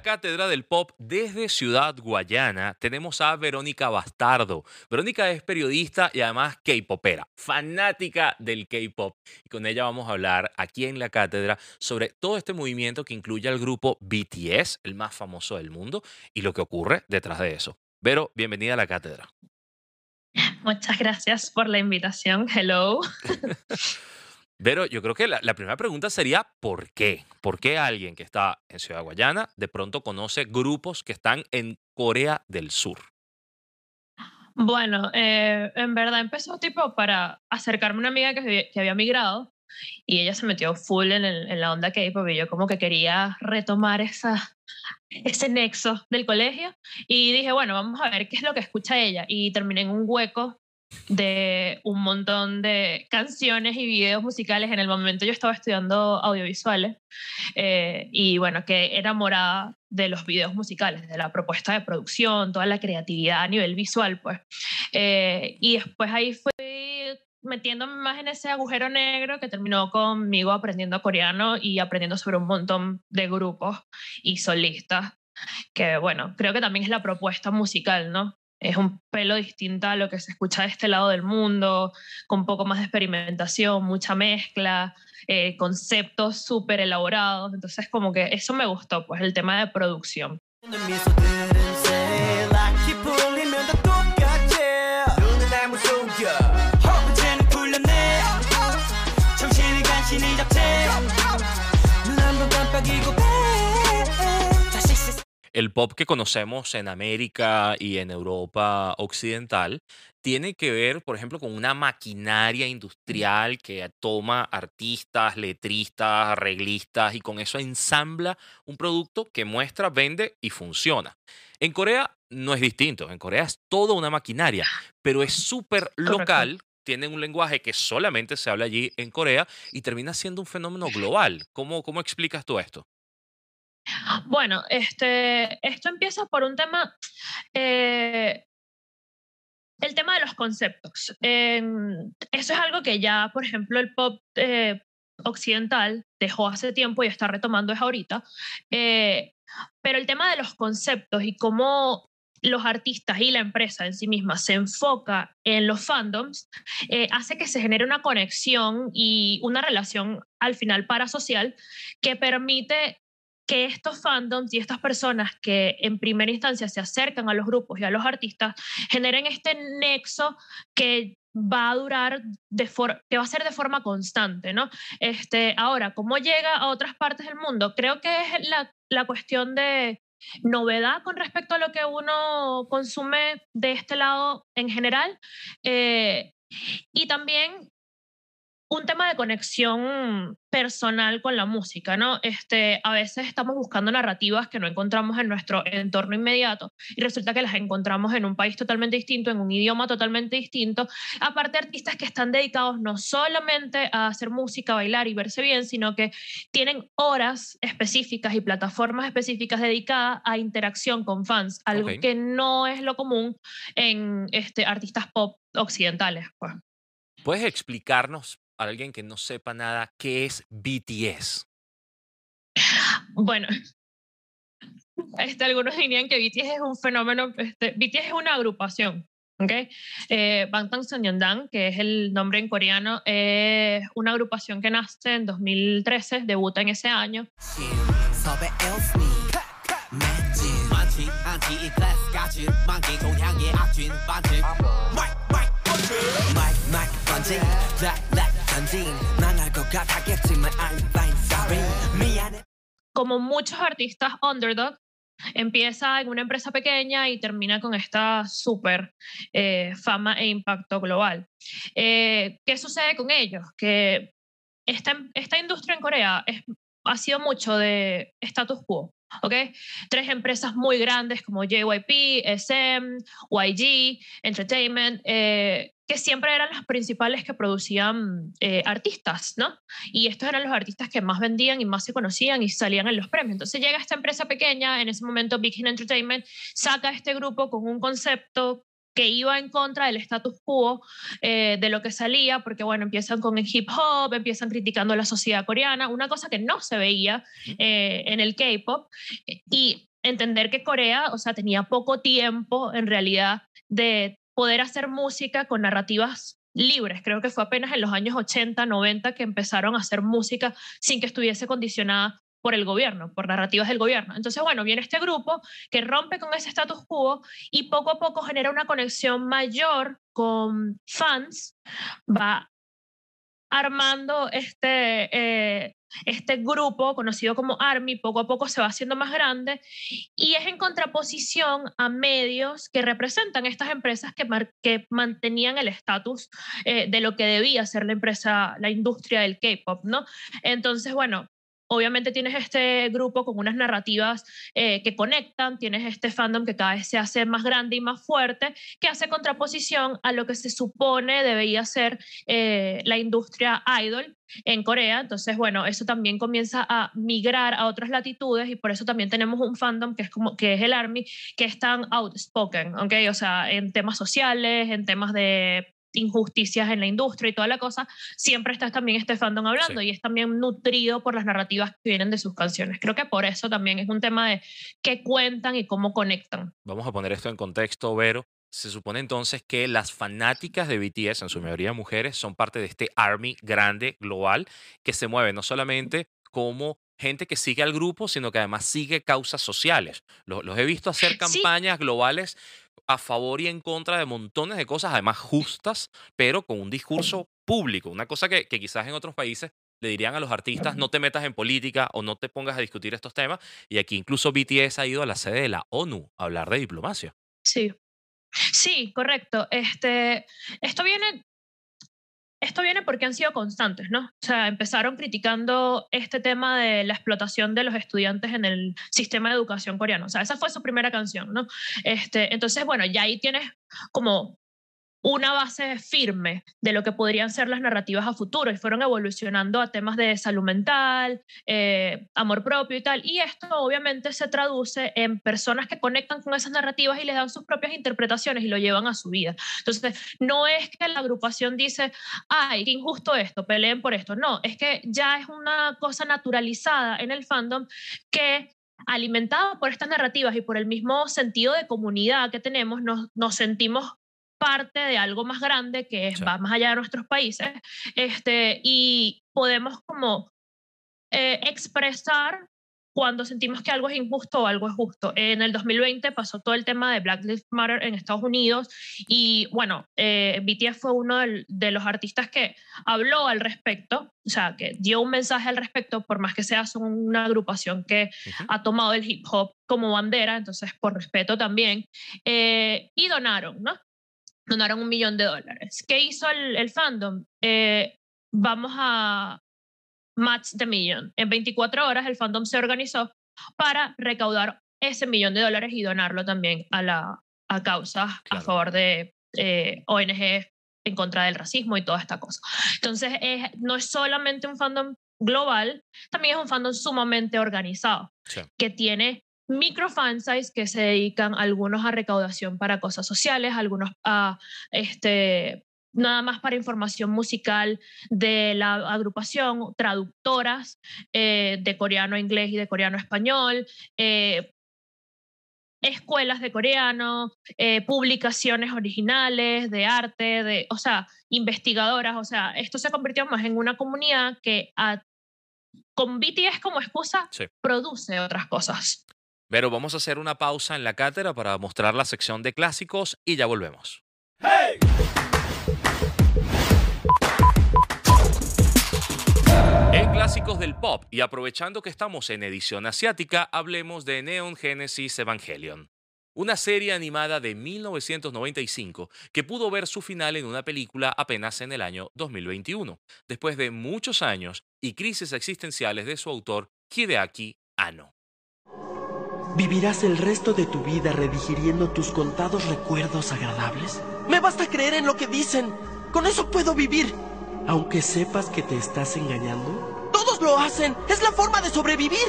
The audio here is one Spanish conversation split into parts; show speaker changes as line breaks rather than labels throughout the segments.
la Cátedra del Pop desde Ciudad Guayana tenemos a Verónica Bastardo. Verónica es periodista y además K-popera, fanática del K-pop. Y con ella vamos a hablar aquí en la cátedra sobre todo este movimiento que incluye al grupo BTS, el más famoso del mundo, y lo que ocurre detrás de eso. Vero, bienvenida a la cátedra.
Muchas gracias por la invitación. Hello.
Pero yo creo que la, primera pregunta sería ¿por qué? ¿Por qué alguien que está en Ciudad Guayana de pronto conoce grupos que están en Corea del Sur?
Bueno, eh, en verdad empezó tipo para acercarme a una amiga que, había migrado y ella se metió full en, en la onda K-pop y yo como que quería retomar esa, ese nexo del colegio y dije, bueno, vamos a ver qué es lo que escucha ella y terminé en un hueco de un montón de canciones y videos musicales. En el momento yo estaba estudiando audiovisuales eh, y bueno, que enamorada de los videos musicales, de la propuesta de producción, toda la creatividad a nivel visual, pues. Eh, y después ahí fui metiéndome más en ese agujero negro que terminó conmigo aprendiendo coreano y aprendiendo sobre un montón de grupos y solistas que bueno, creo que también es la propuesta musical, ¿no? Es un pelo distinto a lo que se escucha de este lado del mundo, con poco más de experimentación, mucha mezcla, eh, conceptos súper elaborados. Entonces, como que eso me gustó, pues el tema de producción.
El pop que conocemos en América y en Europa occidental tiene que ver, por ejemplo, con una maquinaria industrial que toma artistas, letristas, arreglistas y con eso ensambla un producto que muestra, vende y funciona. En Corea no es distinto, en Corea es toda una maquinaria, pero es súper local, tiene un lenguaje que solamente se habla allí en Corea y termina siendo un fenómeno global. ¿Cómo, cómo explicas tú esto?
Bueno, este, esto empieza por un tema, eh, el tema de los conceptos. eso es algo que ya, por ejemplo, el pop eh, occidental dejó hace tiempo y está retomando es ahorita. Eh, pero el tema de los conceptos y cómo los artistas y la empresa en sí misma se enfoca en los fandoms, hace que se genere una conexión y una relación al final parasocial que permite que estos fandoms y estas personas que en primera instancia se acercan a los grupos y a los artistas generen este nexo que va a durar de que va a ser de forma constante, ¿no? Este, ahora, ¿cómo llega a otras partes del mundo? Creo que es la, la cuestión de novedad con respecto a lo que uno consume de este lado en general. Eh, y también un tema de conexión personal con la música, ¿no? Este, a veces estamos buscando narrativas que no encontramos en nuestro entorno inmediato y resulta que las encontramos en un país totalmente distinto, en un idioma totalmente distinto. Aparte, artistas que están dedicados no solamente a hacer música, bailar y verse bien, sino que tienen horas específicas y plataformas específicas dedicadas a interacción con fans, algo que no es lo común en este, artistas pop occidentales. Pues.
¿Puedes explicarnos alguien que no sepa nada, ¿qué es BTS?
Bueno, este, algunos dirían que BTS es un fenómeno, este, BTS es una agrupación, ¿ok? Eh, Bangtan Sonyeondan, que es el nombre en coreano, es una agrupación que nace en 2013, debuta en ese año. Como muchos artistas underdog, empieza en una empresa pequeña y termina con esta súper eh, fama e impacto global. Eh, ¿Qué sucede con ellos? Que esta, esta industria en Corea ha sido mucho de status quo. ¿Ok? Tres empresas muy grandes como JYP, SM, YG, Entertainment, eh, que siempre eran las principales que producían eh, artistas, ¿no? Y estos eran los artistas que más vendían y más se conocían y salían en los premios. Entonces llega esta empresa pequeña, en ese momento Big Hit Entertainment, saca este grupo con un concepto que iba en contra del status quo eh, de lo que salía, porque bueno, empiezan con el hip hop, empiezan criticando la sociedad coreana, una cosa que no se veía eh, en el K-pop, y entender que Corea, o sea, tenía poco tiempo en realidad de poder hacer música con narrativas libres. Creo que fue apenas en los años 80, 90 que empezaron a hacer música sin que estuviese condicionada por el gobierno, por narrativas del gobierno. Entonces, bueno, viene este grupo que rompe con ese status quo y poco a poco genera una conexión mayor con fans, va armando este, eh, este grupo conocido como ARMY, poco a poco se va haciendo más grande y es en contraposición a medios que representan estas empresas que, que mantenían el estatus eh, de lo que debía ser la empresa, la industria del K-pop, ¿no? Entonces, bueno, obviamente tienes este grupo con unas narrativas eh, que conectan, tienes este fandom que cada vez se hace más grande y más fuerte, que hace contraposición a lo que se supone debería ser eh, la industria idol en Corea. Entonces, bueno, eso también comienza a migrar a otras latitudes y por eso también tenemos un fandom que es como que es el ARMY, que es tan outspoken, ¿ok? O sea, en temas sociales, en temas de injusticias en la industria y toda la cosa, siempre está también este fandom hablando y es también nutrido por las narrativas que vienen de sus canciones. Creo que por eso también es un tema de qué cuentan y cómo conectan.
Vamos a poner esto en contexto, Vero. Se supone entonces que las fanáticas de BTS, en su mayoría mujeres, son parte de este army grande, global, que se mueve no solamente como gente que sigue al grupo, sino que además sigue causas sociales. Los, he visto hacer campañas globales a favor y en contra de montones de cosas, además justas, pero con un discurso público, una cosa que, quizás en otros países le dirían a los artistas, no te metas en política o no te pongas a discutir estos temas. Y aquí incluso BTS ha ido a la sede de la ONU a hablar de diplomacia.
Sí, sí, correcto. Este, esto viene esto viene porque han sido constantes, ¿no? O sea, empezaron criticando este tema de la explotación de los estudiantes en el sistema de educación coreano. O sea, esa fue su primera canción, ¿no? Este, entonces, bueno, ya ahí tienes como una base firme de lo que podrían ser las narrativas a futuro y fueron evolucionando a temas de salud mental, eh, amor propio y tal. Y esto obviamente se traduce en personas que conectan con esas narrativas y les dan sus propias interpretaciones y lo llevan a su vida. Entonces, no es que la agrupación dice, ay, qué injusto esto, peleen por esto. No, es que ya es una cosa naturalizada en el fandom que alimentado por estas narrativas y por el mismo sentido de comunidad que tenemos, nos, nos sentimos parte de algo más grande que va más allá de nuestros países este, y podemos como eh, expresar cuando sentimos que algo es injusto o algo es justo. En el 2020 pasó todo el tema de Black Lives Matter en Estados Unidos y bueno, eh, BTS fue uno de los artistas que habló al respecto, o sea, que dio un mensaje al respecto, por más que sea una agrupación que ha tomado el hip hop como bandera, entonces por respeto también, eh, y donaron, ¿no? Donaron un millón de dólares. ¿Qué hizo el, fandom? Eh, vamos a match the million. En 24 horas el fandom se organizó para recaudar ese millón de dólares y donarlo también a, la, a causas a favor de eh, ONG en contra del racismo y toda esta cosa. Entonces, no es solamente un fandom global, también es un fandom sumamente organizado, que tiene micro fansites que se dedican algunos a recaudación para cosas sociales, algunos a este, nada más para información musical de la agrupación, traductoras eh, de coreano a inglés y de coreano a español, eh, escuelas de coreano, eh, publicaciones originales de arte, de, o sea, investigadoras, o sea, esto se convirtió más en una comunidad que con BTS como excusa produce otras cosas.
Pero vamos a hacer una pausa en la cátedra para mostrar la sección de clásicos y ya volvemos. En clásicos del pop y aprovechando que estamos en edición asiática, hablemos de Neon Genesis Evangelion. Una serie animada de 1995 que pudo ver su final en una película apenas en el año 2021, después de muchos años y crisis existenciales de su autor Hideaki Anno.
¿Vivirás el resto de tu vida redigiriendo tus contados recuerdos agradables? Me basta creer en lo que dicen. Con eso puedo vivir. Aunque sepas que te estás engañando. Todos lo hacen. Es la forma de sobrevivir.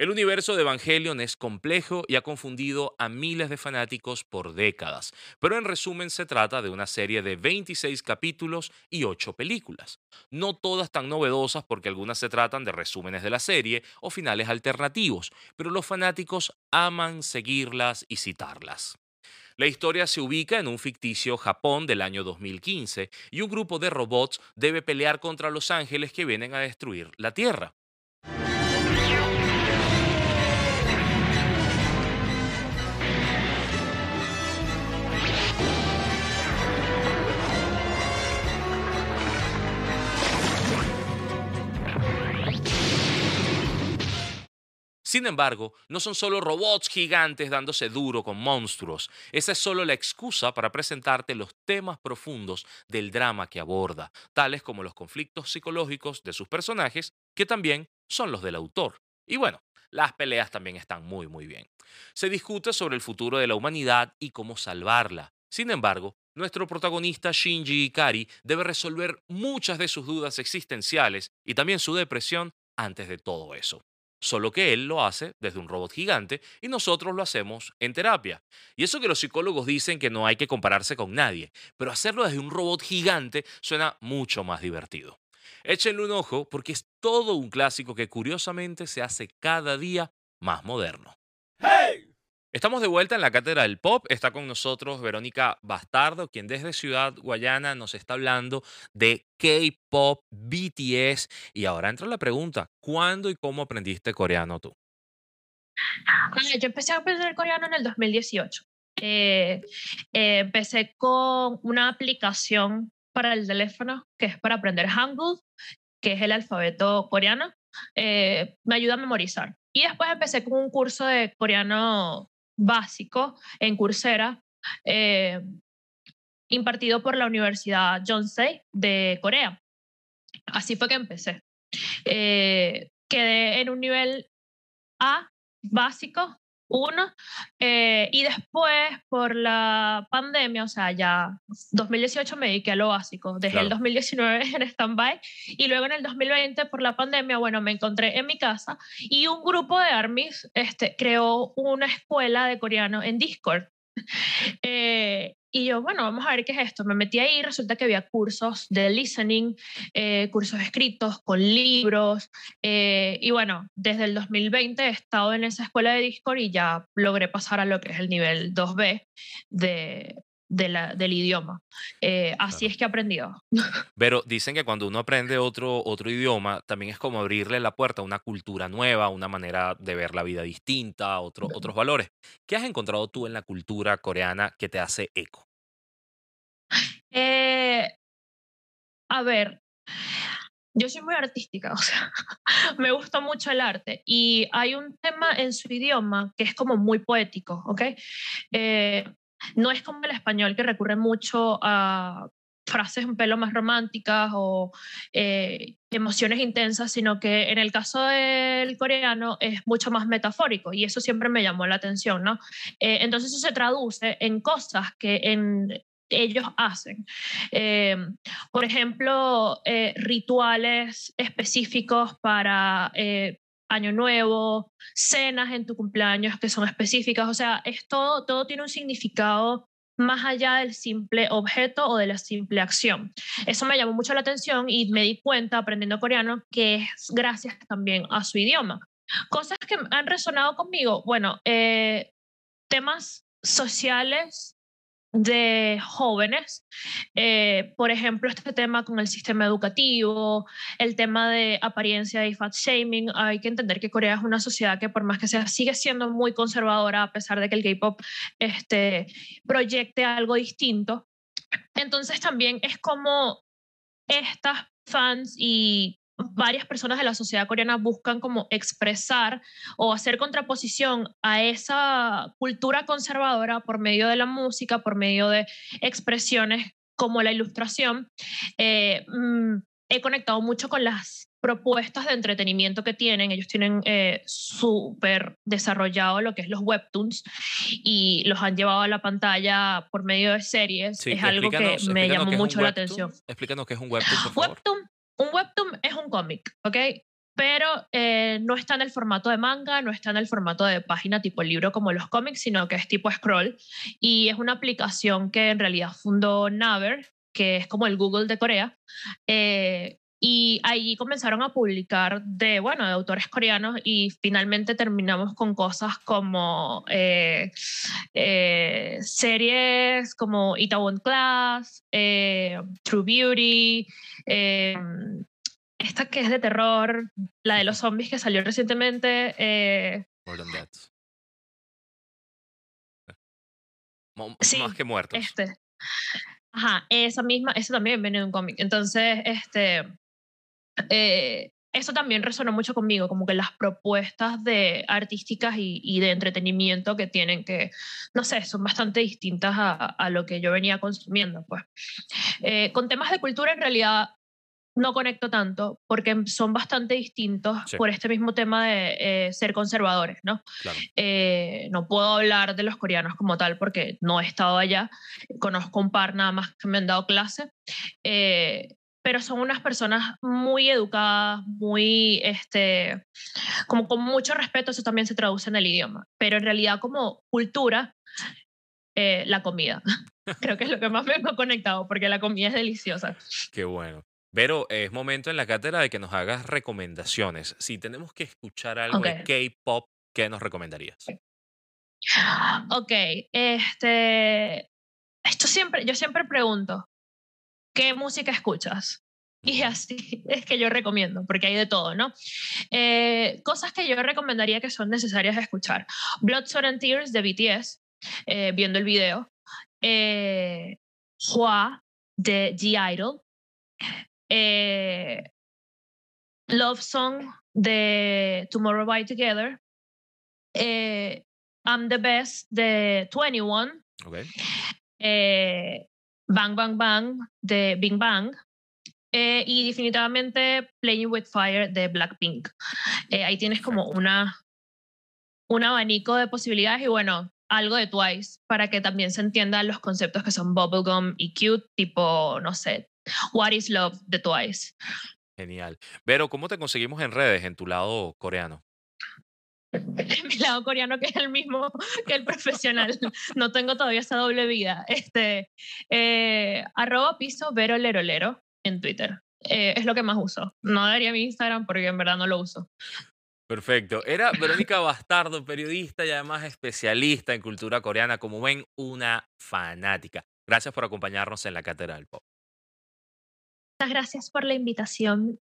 El universo de Evangelion es complejo y ha confundido a miles de fanáticos por décadas, pero en resumen se trata de una serie de 26 capítulos y 8 películas. No todas tan novedosas porque algunas se tratan de resúmenes de la serie o finales alternativos, pero los fanáticos aman seguirlas y citarlas. La historia se ubica en un ficticio Japón del año 2015 y un grupo de robots debe pelear contra los ángeles que vienen a destruir la Tierra. Sin embargo, no son solo robots gigantes dándose duro con monstruos. Esa es solo la excusa para presentarte los temas profundos del drama que aborda, tales como los conflictos psicológicos de sus personajes, que también son los del autor. Y bueno, las peleas también están muy muy bien. Se discute sobre el futuro de la humanidad y cómo salvarla. Sin embargo, nuestro protagonista Shinji Ikari debe resolver muchas de sus dudas existenciales y también su depresión antes de todo eso solo que él lo hace desde un robot gigante y nosotros lo hacemos en terapia. Y eso que los psicólogos dicen que no hay que compararse con nadie, pero hacerlo desde un robot gigante suena mucho más divertido. Échenle un ojo porque es todo un clásico que curiosamente se hace cada día más moderno. ¡Hey! Estamos de vuelta en la Cátedra del Pop. Está con nosotros Verónica Bastardo, quien desde Ciudad Guayana nos está hablando de K-Pop, BTS. Y ahora entra la pregunta, ¿cuándo y cómo aprendiste coreano tú?
yo empecé a aprender coreano en el 2018. Eh, eh, empecé con una aplicación para el teléfono que es para aprender Hangul, que es el alfabeto coreano. Eh, me ayuda a memorizar. Y después empecé con un curso de coreano básico en Coursera, eh, impartido por la Universidad Yonsei de Corea. Así fue que empecé. Eh, quedé en un nivel A básico uno, eh, y después por la pandemia, o sea, ya 2018 me dediqué a lo básico, dejé el 2019 en stand-by y luego en el 2020 por la pandemia, bueno, me encontré en mi casa y un grupo de armies este, creó una escuela de coreano en Discord. Eh, y yo, bueno, vamos a ver qué es esto. Me metí ahí, resulta que había cursos de listening, eh, cursos escritos con libros. Eh, y bueno, desde el 2020 he estado en esa escuela de Discord y ya logré pasar a lo que es el nivel 2B de, del idioma. Eh, así es que he aprendido.
Pero dicen que cuando uno aprende otro, otro idioma, también es como abrirle la puerta a una cultura nueva, una manera de ver la vida distinta, otro, otros valores. ¿Qué has encontrado tú en la cultura coreana que te hace eco?
Eh, a ver, yo soy muy artística, o sea, me gusta mucho el arte y hay un tema en su idioma que es como muy poético, ¿ok? Eh, no es como el español que recurre mucho a frases un pelo más románticas o eh, emociones intensas, sino que en el caso del coreano es mucho más metafórico y eso siempre me llamó la atención, ¿no? entonces eso se traduce en cosas que ellos hacen. Eh, por ejemplo, eh, rituales específicos para eh, Año Nuevo, cenas en tu cumpleaños que son específicas, o sea, esto todo tiene un significado más allá del simple objeto o de la simple acción. Eso me llamó mucho la atención y me di cuenta aprendiendo coreano que es gracias también a su idioma. Cosas que han resonado conmigo, bueno, temas sociales de jóvenes, eh, por ejemplo, este tema con el sistema educativo, el tema de apariencia y fat shaming, hay que entender que Corea es una sociedad que por más que sea sigue siendo muy conservadora a pesar de que el K-pop este, proyecte algo distinto. Entonces también es como estas fans y varias personas de la sociedad coreana buscan como expresar o hacer contraposición a esa cultura conservadora por medio de la música, por medio de expresiones como la ilustración. Eh, mm, he conectado mucho con las propuestas de entretenimiento que tienen. Ellos tienen eh, súper desarrollado lo que es los webtoons y los han llevado a la pantalla por medio de series. es algo que me llamó mucho la atención.
Explícanos qué es un webtoon, por favor.
Webtoon un webtoon es un cómic, ¿ok? pero eh, no está en el formato de manga, no está en el formato de página tipo libro como los cómics, sino que es tipo scroll. Y es una aplicación que en realidad fundó Naver, que es como el Google de Corea. Eh, y ahí comenzaron a publicar de, bueno, de autores coreanos y finalmente terminamos con cosas como eh, series como Itaewon Class, True Beauty, esta que es de terror, la de los zombies que salió recientemente. Eh,
More than.
Sí,
más que muertos.
Este. Ajá, esa misma, eso también viene de un cómic. Entonces, este, eh, eso también resonó mucho conmigo, como que las propuestas de artísticas y, y de entretenimiento que tienen que, no sé, son bastante distintas a, a lo que yo venía consumiendo, pues. Eh, con temas de cultura, en realidad, no conecto tanto porque son bastante distintos
Sí.
por este mismo tema de eh, ser conservadores, ¿no?
Claro.
Eh, no puedo hablar de los coreanos como tal porque no he estado allá. Conozco un par nada más que me han dado clase. Eh, pero son unas personas muy educadas, muy, este, como con mucho respeto, eso también se traduce en el idioma. Pero en realidad como cultura, eh, la comida. Creo que es lo que más me ha conectado porque la comida es deliciosa.
Qué bueno. Pero es momento en la cátedra de que nos hagas recomendaciones. Si tenemos que escuchar algo de
Ok.
K-pop, ¿qué nos recomendarías?
Ok, este, esto siempre, yo siempre pregunto, ¿qué música escuchas? Y así es que yo recomiendo, porque hay de todo, ¿no? Eh, cosas que yo recomendaría que son necesarias escuchar. Blood, Sweat and Tears de BTS, eh, viendo el video. Eh, Hua de G-Idol. Eh, Love Song de Tomorrow by Together. I'm the Best de 21.
¿Ok?
Bang Bang Bang de Bing Bang eh, y definitivamente Playing with Fire de Blackpink. Eh, ahí tienes como una, un abanico de posibilidades y bueno, algo de Twice para que también se entiendan los conceptos que son bubblegum y cute, tipo, no sé, What is Love de Twice.
Genial. Vero, ¿cómo te conseguimos en redes en tu lado coreano?
mi lado coreano que es el mismo que el profesional. No tengo todavía esa doble vida. Este, eh, arroba piso vero lero lero en Twitter. Eh, es lo que más uso. No daría mi Instagram porque en verdad no lo uso.
Perfecto. Era Verónica Bastardo, periodista y además especialista en cultura coreana. Como ven, una fanática. Gracias por acompañarnos en la Cátedra del Pop.
Muchas gracias por la invitación.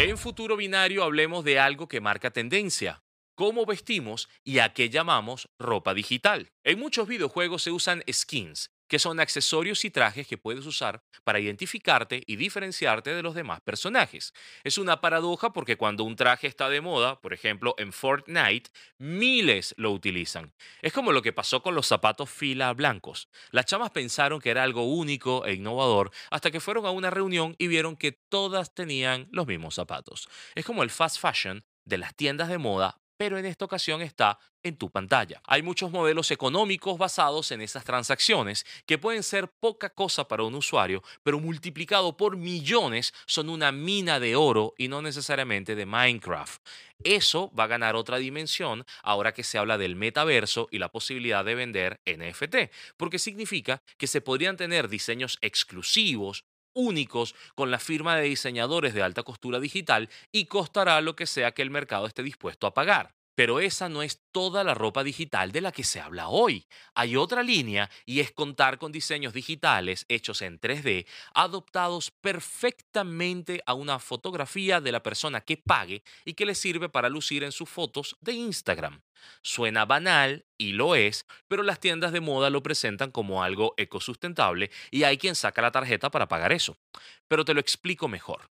En Futuro Binario hablemos de algo que marca tendencia. Cómo vestimos y a qué llamamos ropa digital. En muchos videojuegos se usan skins, que son accesorios y trajes que puedes usar para identificarte y diferenciarte de los demás personajes. Es una paradoja porque cuando un traje está de moda, por ejemplo en Fortnite, miles lo utilizan. Es como lo que pasó con los zapatos fila blancos. Las chamas pensaron que era algo único e innovador hasta que fueron a una reunión y vieron que todas tenían los mismos zapatos. Es como el fast fashion de las tiendas de moda, pero en esta ocasión está en tu pantalla. Hay muchos modelos económicos basados en esas transacciones que pueden ser poca cosa para un usuario, pero multiplicado por millones son una mina de oro y no necesariamente de Minecraft. Eso va a ganar otra dimensión ahora que se habla del metaverso y la posibilidad de vender NFT, porque significa que se podrían tener diseños exclusivos, únicos con la firma de diseñadores de alta costura digital y costará lo que sea que el mercado esté dispuesto a pagar. Pero esa no es toda la ropa digital de la que se habla hoy. Hay otra línea y es contar con diseños digitales hechos en 3D, adoptados perfectamente a una fotografía de la persona que pague y que le sirve para lucir en sus fotos de Instagram. Suena banal y lo es, pero las tiendas de moda lo presentan como algo ecosustentable y hay quien saca la tarjeta para pagar eso. Pero te lo explico mejor.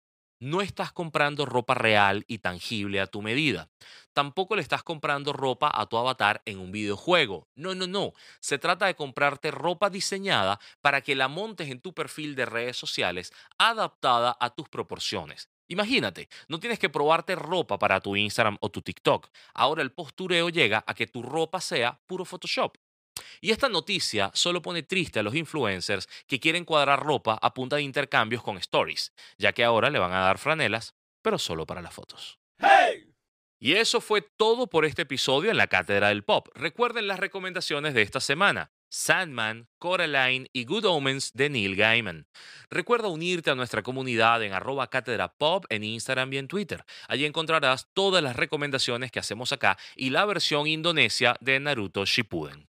No estás comprando ropa real y tangible a tu medida. Tampoco le estás comprando ropa a tu avatar en un videojuego. No, no, no. Se trata de comprarte ropa diseñada para que la montes en tu perfil de redes sociales adaptada a tus proporciones. Imagínate, no tienes que probarte ropa para tu Instagram o tu TikTok. Ahora el postureo llega a que tu ropa sea puro Photoshop. Y esta noticia solo pone triste a los influencers que quieren cuadrar ropa a punta de intercambios con stories, ya que ahora le van a dar franelas, pero solo para las fotos. Y eso fue todo por este episodio en la Cátedra del Pop. Recuerden las recomendaciones de esta semana. Sandman, Coraline y Good Omens de Neil Gaiman. Recuerda unirte a nuestra comunidad en arroba cátedra pop en Instagram y en Twitter. Allí encontrarás todas las recomendaciones que hacemos acá y la versión indonesia de Naruto Shippuden.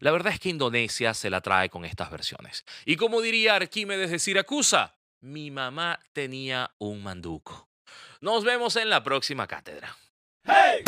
La verdad es que Indonesia se la trae con estas versiones. Y como diría Arquímedes de Siracusa, mi mamá tenía un manduco. Nos vemos en la próxima cátedra. ¡Hey!